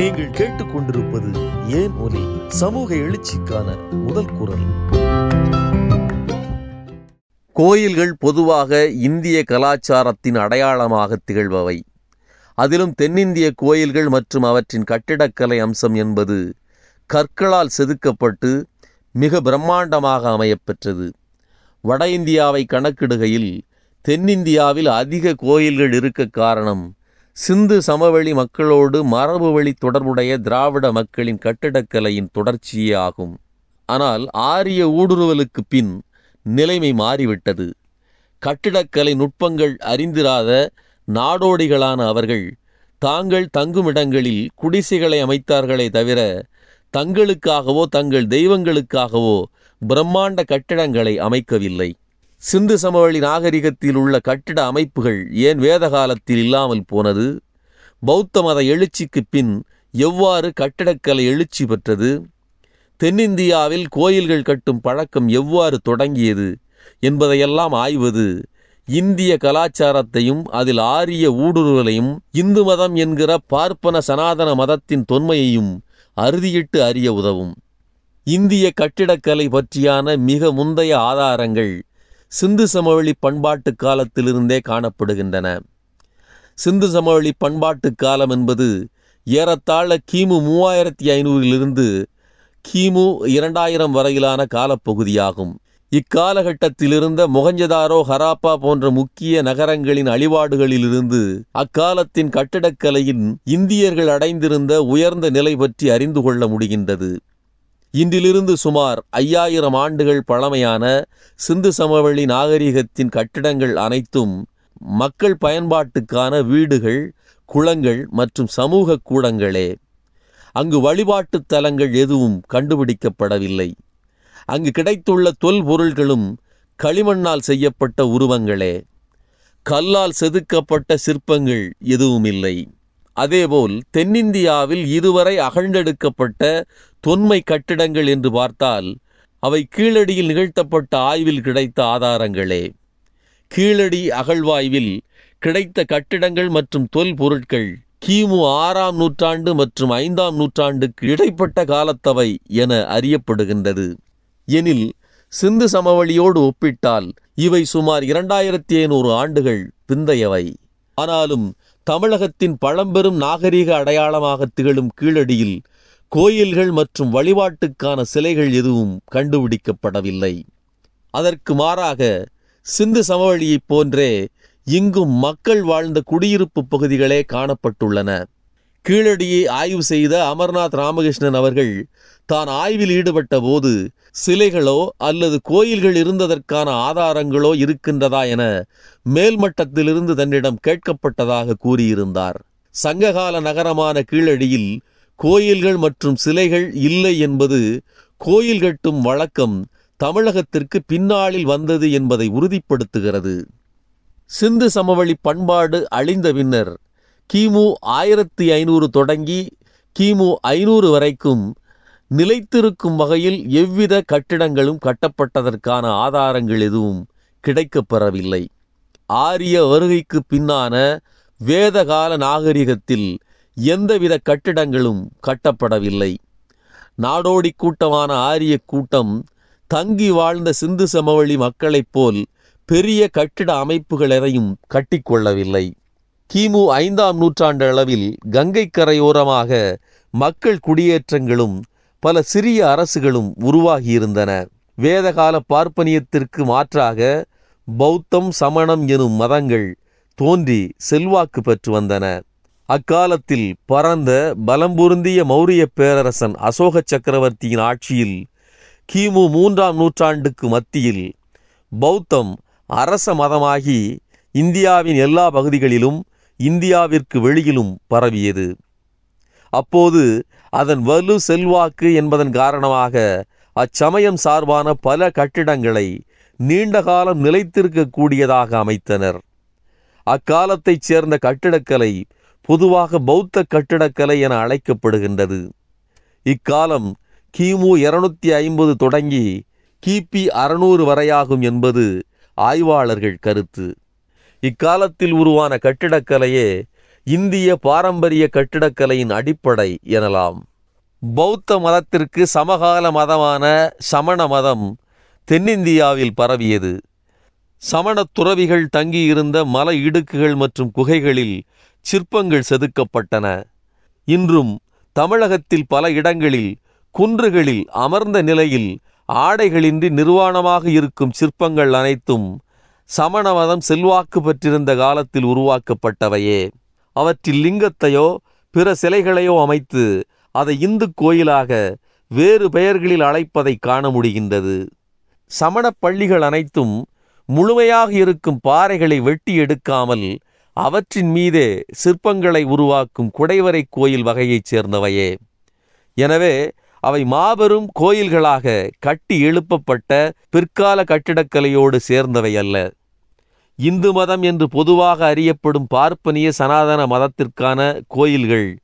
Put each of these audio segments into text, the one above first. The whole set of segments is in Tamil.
நீங்கள் கேட்டுக்கொண்டிருப்பது ஏன் ஒலி? சமூக எழுச்சிக்கான முதல் குரல். கோயில்கள் பொதுவாக இந்திய கலாச்சாரத்தின் அடையாளமாக திகழ்பவை. அதிலும் தென்னிந்திய கோயில்கள் மற்றும் அவற்றின் கட்டிடக்கலை அம்சம் என்பது கற்களால் செதுக்கப்பட்டு மிக பிரம்மாண்டமாக அமையப்பெற்றது. வட இந்தியாவை கணக்கிடுகையில் தென்னிந்தியாவில் அதிக கோயில்கள் இருக்க காரணம் சிந்து சமவெளி மக்களோடு மரபு வழி தொடர்புடைய திராவிட மக்களின் கட்டிடக்கலையின் தொடர்ச்சியே ஆகும். ஆனால் ஆரிய ஊடுருவலுக்கு பின் நிலைமை மாறிவிட்டது. கட்டிடக்கலை நுட்பங்கள் அறிந்திராத நாடோடிகளான அவர்கள் தாங்கள் தங்குமிடங்களில் குடிசைகளை அமைத்தார்களே தவிர தங்களுக்காகவோ தங்கள் தெய்வங்களுக்காகவோ பிரம்மாண்ட கட்டிடங்களை அமைக்கவில்லை. சிந்து சமவெளி நாகரிகத்தில் உள்ள கட்டிட அமைப்புகள் ஏன் வேத காலத்தில் இல்லாமல் போனது? பௌத்த மத எழுச்சிக்கு பின் எவ்வாறு கட்டிடக்கலை எழுச்சி பெற்றது? தென்னிந்தியாவில் கோயில்கள் கட்டும் பழக்கம் எவ்வாறு தொடங்கியது என்பதையெல்லாம் ஆய்வது இந்திய கலாச்சாரத்தையும் அதில் ஆரிய ஊடுருவலையும் இந்து மதம் என்கிற பார்ப்பன சனாதன மதத்தின் தொன்மையையும் அறுதியிட்டு அறிய உதவும். இந்திய கட்டிடக்கலை பற்றியான மிக முந்தைய ஆதாரங்கள் சிந்து சமவெளி பண்பாட்டு காலத்திலிருந்தே காணப்படுகின்றன. சிந்து சமவெளி பண்பாட்டு காலம் என்பது ஏறத்தாழ கிமு மூவாயிரத்தி ஐநூறிலிருந்து கிமு இரண்டாயிரம் வரையிலான காலப்பகுதியாகும். இக்காலகட்டத்திலிருந்த மொகஞ்சதாரோ ஹராப்பா போன்ற முக்கிய நகரங்களின் அழிவாடுகளிலிருந்து அக்காலத்தின் கட்டிடக்கலையின் இந்தியர்கள் அடைந்திருந்த உயர்ந்த நிலை பற்றி அறிந்து கொள்ள முடிகின்றது. இன்றிலிருந்து சுமார் ஐயாயிரம் ஆண்டுகள் பழமையான சிந்து சமவெளி நாகரிகத்தின் கட்டிடங்கள் அனைத்தும் மக்கள் பயன்பாட்டுக்கான வீடுகள் குளங்கள் மற்றும் சமூக கூடங்களே. அங்கு வழிபாட்டுத் தலங்கள் எதுவும் கண்டுபிடிக்கப்படவில்லை. அங்கு கிடைத்துள்ள தொல்பொருள்களும் களிமண்ணால் செய்யப்பட்ட உருவங்களே. கல்லால் செதுக்கப்பட்ட சிற்பங்கள் எதுவும் இல்லை அதேபோல் தென்னிந்தியாவில் இதுவரை அகழ்ந்தெடுக்கப்பட்ட தொன்மை கட்டிடங்கள் என்று பார்த்தால் அவை கீழடியில் நிகழ்த்தப்பட்ட ஆய்வில் கிடைத்த ஆதாரங்களே. கீழடி அகழ்வாய்வில் கிடைத்த கட்டிடங்கள் மற்றும் தொல்பொருட்கள் கிமு ஆறாம் நூற்றாண்டு மற்றும் ஐந்தாம் நூற்றாண்டுக்கு இடைப்பட்ட காலத்தவை என அறியப்படுகின்றது. எனில் சிந்து சமவெளியோடு ஒப்பிட்டால் இவை சுமார் இரண்டாயிரத்தி ஐநூறு ஆண்டுகள் பிந்தையவை. ஆனாலும் தமிழகத்தின் பழம்பெரும் நாகரிக அடையாளமாக திகழும் கீழடியில் கோயில்கள் மற்றும் வழிபாட்டுக்கான சிலைகள் எதுவும் கண்டுபிடிக்கப்படவில்லை. அதற்கு மாறாக சிந்து சமவெளியைப் போன்றே இங்கும் மக்கள் வாழ்ந்த குடியிருப்பு பகுதிகளே காணப்பட்டுள்ளன. கீழடியை ஆய்வு செய்த அமர்நாத் ராமகிருஷ்ணன் அவர்கள் தான் ஆய்வில் ஈடுபட்ட போது சிலைகளோ அல்லது கோயில்கள் இருந்ததற்கான ஆதாரங்களோ இருக்கின்றதா என மேல்மட்டத்திலிருந்து தன்னிடம் கேட்கப்பட்டதாக கூறியிருந்தார். சங்ககால நகரமான கீழடியில் கோயில்கள் மற்றும் சிலைகள் இல்லை என்பது கோயில் கட்டும் வழக்கம் தமிழகத்திற்கு பின்னாளில் வந்தது என்பதை உறுதிப்படுத்துகிறது. சிந்து சமவெளி பண்பாடு அழிந்த பின்னர் கிமு ஆயிரத்தி ஐநூறு தொடங்கி கிமு ஐநூறு வரைக்கும் நிலைத்திருக்கும் வகையில் எவ்வித கட்டிடங்களும் கட்டப்பட்டதற்கான ஆதாரங்கள் எதுவும் கிடைக்கப்பெறவில்லை. ஆரிய வருகைக்கு பின்னான வேதகால நாகரிகத்தில் எந்தவித கட்டிடங்களும் கட்டப்படவில்லை. நாடோடி கூட்டமான ஆரிய கூட்டம் தங்கி வாழ்ந்த சிந்து சமவெளி மக்களைப் போல் பெரிய கட்டிட அமைப்புகள் எதையும் கட்டிக்கொள்ளவில்லை கிமு ஐந்தாம் நூற்றாண்டு அளவில் கங்கை கரையோரமாக மக்கள் குடியேற்றங்களும் பல சிறிய அரசுகளும் உருவாகியிருந்தன. வேதகால பார்ப்பனியத்திற்கு மாற்றாக பௌத்தம் சமணம் எனும் மதங்கள் தோன்றி செல்வாக்கு பெற்று வந்தன. அக்காலத்தில் பரந்த பலம்பொருந்திய மௌரிய பேரரசன் அசோக சக்கரவர்த்தியின் ஆட்சியில் கிமு மூன்றாம் நூற்றாண்டுக்கு மத்தியில் பௌத்தம் அரச மதமாகி இந்தியாவின் எல்லா பகுதிகளிலும் இந்தியாவிற்கு வெளியிலும் பரவியது. அப்போது அதன் வலு செல்வாக்கு என்பதன் காரணமாக அச்சமயம் சார்பான பல கட்டிடங்களை நீண்ட காலம் நிலைத்திருக்கக்கூடியதாக அமைத்தனர். அக்காலத்தைச் சேர்ந்த கட்டிடக்கலை பொதுவாக பௌத்த கட்டிடக்கலை என அழைக்கப்படுகின்றது. இக்காலம் கிமு இருநூத்தி ஐம்பது தொடங்கி கிபி அறுநூறு வரையாகும் என்பது ஆய்வாளர்கள் கருத்து. இக்காலத்தில் உருவான கட்டிடக்கலையே இந்திய பாரம்பரிய கட்டிடக்கலையின் அடிப்படை எனலாம். பௌத்த மதத்திற்கு சமகால மதமான சமண மதம் தென்னிந்தியாவில் பரவியது. சமணத் துறவிகள் தங்கியிருந்த மல இடுக்குகள் மற்றும் குகைகளில் சிற்பங்கள் செதுக்கப்பட்டன. இன்றும் தமிழகத்தில் பல இடங்களில் குன்றுகளில் அமர்ந்த நிலையில் ஆடைகளின்றி நிர்வாணமாக இருக்கும் சிற்பங்கள் அனைத்தும் சமண மதம் செல்வாக்கு பெற்றிருந்த காலத்தில் உருவாக்கப்பட்டவையே. அவற்றில் லிங்கத்தையோ பிற சிலைகளையோ அமைத்து அதை இந்து கோயிலாக வேறு பெயர்களில் அழைப்பதை காண முடிகின்றது. சமணப் பள்ளிகள் அனைத்தும் முழுமையாக இருக்கும் பாறைகளை வெட்டி எடுக்காமல் அவற்றின் மீது சிற்பங்களை உருவாக்கும் குடைவரை கோயில் வகையைச் சேர்ந்தவையே. எனவே அவை மாபெரும் கோயில்களாக கட்டி எழுப்பப்பட்ட பிற்கால கட்டிடக்கலையோடு சேர்ந்தவை அல்ல. இந்து மதம் என்று பொதுவாக அறியப்படும் பார்ப்பனிய சனாதன மதத்திற்கான கோயில்கள்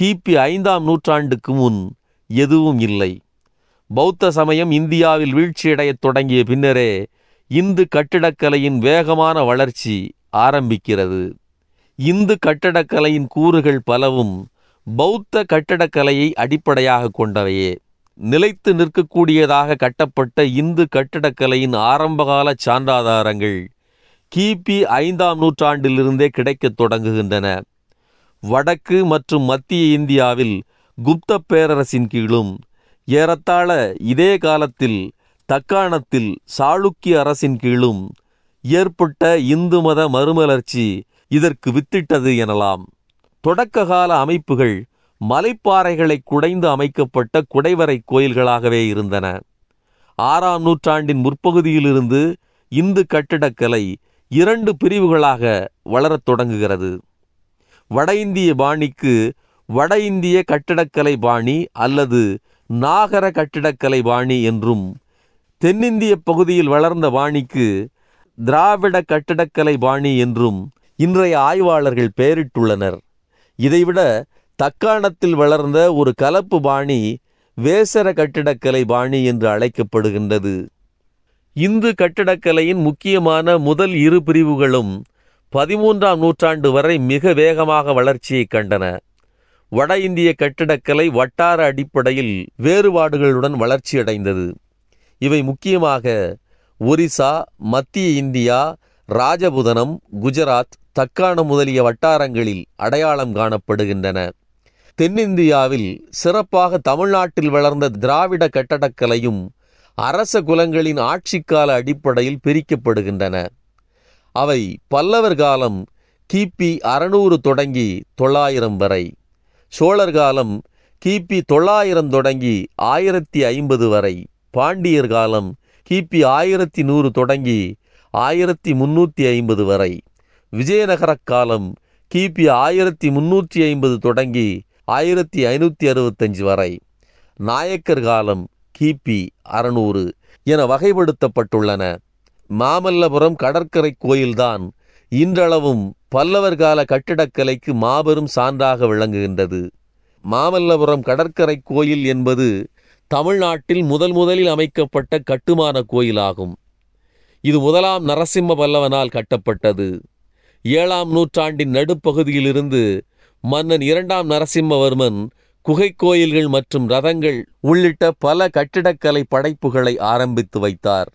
கிபி ஐந்தாம் நூற்றாண்டுக்கு முன் எதுவும் இல்லை. பௌத்த சமயம் இந்தியாவில் வீழ்ச்சியடையத் தொடங்கிய பின்னரே இந்து கட்டிடக்கலையின் வேகமான வளர்ச்சி ஆரம்பிக்கிறது. இந்து கட்டடக்கலையின் கூறுகள் பலவும் பௌத்த கட்டடக்கலையை அடிப்படையாக கொண்டவையே. நிலைத்து நிற்கக்கூடியதாக கட்டப்பட்ட இந்து கட்டடக்கலையின் ஆரம்பகால சான்றாதாரங்கள் கிபி ஐந்தாம் நூற்றாண்டிலிருந்தே கிடைக்கத் தொடங்குகின்றன. வடக்கு மற்றும் மத்திய இந்தியாவில் குப்த பேரரசின் கீழும் ஏறத்தாழ இதே காலத்தில் தக்காணத்தில் சாளுக்கிய அரசின் கீழும் ஏற்பட்ட இந்து மத மறுமலர்ச்சி இதற்கு வித்திட்டது எனலாம். தொடக்ககால அமைப்புகள் மலைப்பாறைகளை குடைந்து அமைக்கப்பட்ட குடைவரை கோயில்களாகவே இருந்தன. ஆறாம் நூற்றாண்டின் முற்பகுதியிலிருந்து இந்து கட்டிடக்கலை இரண்டு பிரிவுகளாக வளரத் தொடங்குகிறது. வட இந்திய பாணிக்கு வட இந்திய கட்டிடக்கலை பாணி அல்லது நாகர கட்டிடக்கலை பாணி என்றும் தென்னிந்திய பகுதியில் வளர்ந்த பாணிக்கு திராவிட கட்டிடக்கலை பாணி என்றும் இன்றைய ஆய்வாளர்கள் பெயரிட்டுள்ளனர். இதைவிட தக்காணத்தில் வளர்ந்த ஒரு கலப்பு பாணி வேசர கட்டிடக்கலை பாணி என்று அழைக்கப்படுகின்றது. இந்து கட்டிடக்கலையின் முக்கியமான முதல் இரு பிரிவுகளும் பதிமூன்றாம் நூற்றாண்டு வரை மிக வேகமாக வளர்ச்சியை கண்டன. வட இந்திய கட்டிடக்கலை வட்டார அடிப்படையில் வேறுபாடுகளுடன் வளர்ச்சியடைந்தது. இவை முக்கியமாக ஒரிசா மத்திய இந்தியா ராஜபுதனம் குஜராத் தக்காணம் முதலிய வட்டாரங்களில் அடையாளம் காணப்படுகின்றன. தென்னிந்தியாவில் சிறப்பாக தமிழ்நாட்டில் வளர்ந்த திராவிட கட்டடக்கலையும் அரச குலங்களின் ஆட்சிக்கால அடிப்படையில் பிரிக்கப்படுகின்றன. அவை பல்லவர் காலம் கிபி அறுநூறு தொடங்கி தொள்ளாயிரம் வரை. சோழர் காலம் கிபி தொள்ளாயிரம் தொடங்கி ஆயிரத்தி ஐம்பது வரை. பாண்டியர் காலம் கிபி ஆயிரத்தி நூறு தொடங்கி ஆயிரத்தி முன்னூற்றி ஐம்பது வரை. விஜயநகரக் காலம் கிபி ஆயிரத்தி முன்னூற்றி ஐம்பது தொடங்கி ஆயிரத்தி ஐநூற்றி அறுபத்தஞ்சு வரை. நாயக்கர் காலம் கிபி அறுநூறு என வகைப்படுத்தப்பட்டுள்ளன. மாமல்லபுரம் கடற்கரை கோயில்தான் இன்றளவும் பல்லவர் கால கட்டிடக்கலைக்கு மாபெரும் சான்றாக விளங்குகின்றது. மாமல்லபுரம் கடற்கரை கோயில் என்பது தமிழ்நாட்டில் முதல் முதலில் அமைக்கப்பட்ட கட்டுமான கோயிலாகும். இது முதலாம் நரசிம்ம பல்லவனால் கட்டப்பட்டது. ஏழாம் நூற்றாண்டின் நடுப்பகுதியிலிருந்து மன்னன் இரண்டாம் நரசிம்மவர்மன் குகை கோயில்கள் மற்றும் ரதங்கள் உள்ளிட்ட பல கட்டிடக்கலை படைப்புகளை ஆரம்பித்து வைத்தார்.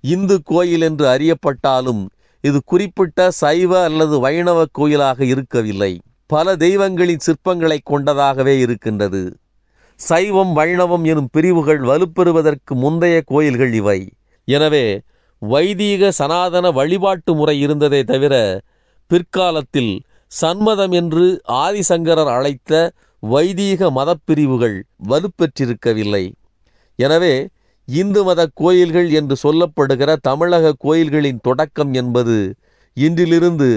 இந்து கோயில் என்று அறியப்பட்டாலும் இது குறிப்பிட்ட சைவ அல்லது வைணவ கோயிலாக இருக்கவில்லை. பல தெய்வங்களின் சிற்பங்களை கொண்டதாகவே இருக்கின்றது. சைவம் வைணவம் எனும் பிரிவுகள் வலுப்பெறுவதற்கு முந்தைய கோயில்கள் இவை. எனவே வைதீக சனாதன வழிபாட்டு முறை இருந்ததே தவிர பிற்காலத்தில் சன்மதம் என்று ஆதிசங்கரர் அழைத்த வைதீக மதப்பிரிவுகள் வலுப்பெற்றிருக்கவில்லை. எனவே இந்து மத கோயில்கள் என்று சொல்லப்படுகிற தமிழக கோயில்களின் தொடக்கம் என்பது இன்றிலிருந்து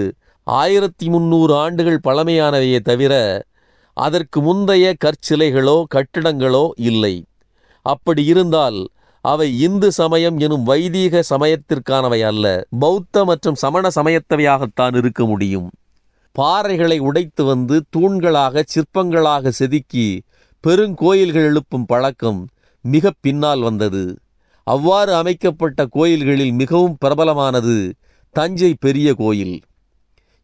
ஆயிரத்தி முந்நூறு ஆண்டுகள் பழமையானவையே தவிர அதற்கு முந்தைய கற்சிலைகளோ கட்டிடங்களோ இல்லை. அப்படி இருந்தால் அவை இந்து சமயம் எனும் வைதீக சமயத்திற்கானவை அல்ல பௌத்த மற்றும் சமண சமயத்தவையாகத்தான் இருக்க முடியும். பாறைகளை உடைத்து வந்து தூண்களாக சிற்பங்களாக செதுக்கி பெருங்கோயில்கள் எழுப்பும் பழக்கம் மிக பின்னால் வந்தது. அவ்வாறு அமைக்கப்பட்ட கோயில்களில் மிகவும் பிரபலமானது தஞ்சை பெரிய கோயில்.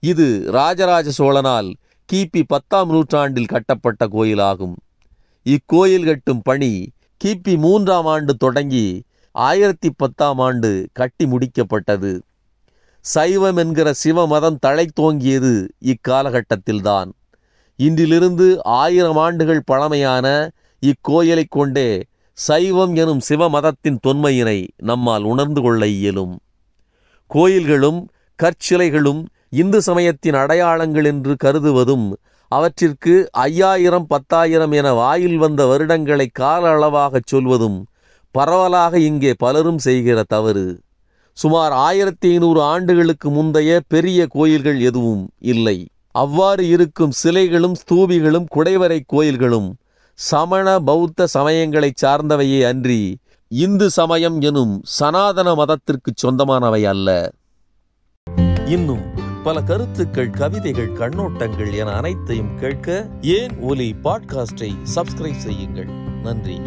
இது ராஜராஜ சோழனால் கிபி பத்தாம் நூற்றாண்டில் கட்டப்பட்ட கோயிலாகும். இக்கோயில் கட்டும் பணி கிபி மூன்றாம் ஆண்டு தொடங்கி ஆயிரத்தி பத்தாம் ஆண்டு கட்டி முடிக்கப்பட்டது. சைவம் என்கிற சிவ மதம் தழைத்தோங்கியது இக்காலகட்டத்தில்தான். இன்றிலிருந்து ஆயிரம் ஆண்டுகள் பழமையான இக்கோயிலைக் கொண்டே சைவம் எனும் சிவ மதத்தின் தொன்மையினை நம்மால் உணர்ந்து கொள்ள இயலும். கோயில்களும் கற்சிலைகளும் இந்து சமயத்தின் அடையாளங்கள் என்று கருதுவதும் அவற்றிற்கு ஐயாயிரம் பத்தாயிரம் என வாயில் வந்த வருடங்களை கால அளவாகச் சொல்வதும் பரவலாக இங்கே பலரும் செய்கிற தவறு. சுமார் ஆயிரத்தி ஐநூறு ஆண்டுகளுக்கு முந்தைய பெரிய கோயில்கள் எதுவும் இல்லை. அவ்வாறு இருக்கும் சிலைகளும் ஸ்தூபிகளும் குடைவரை கோயில்களும் சமண பௌத்த சமயங்களைச் சார்ந்தவையே அன்றி இந்து சமயம் எனும் சனாதன மதத்திற்கு சொந்தமானவை அல்ல. இன்னும் பல கருத்துக்கள் கவிதைகள் கண்ணோட்டங்கள் என அனைத்தையும் கேட்க ஏன் ஒலி பாட்காஸ்டை சப்ஸ்கிரைப் செய்யுங்கள். நன்றி.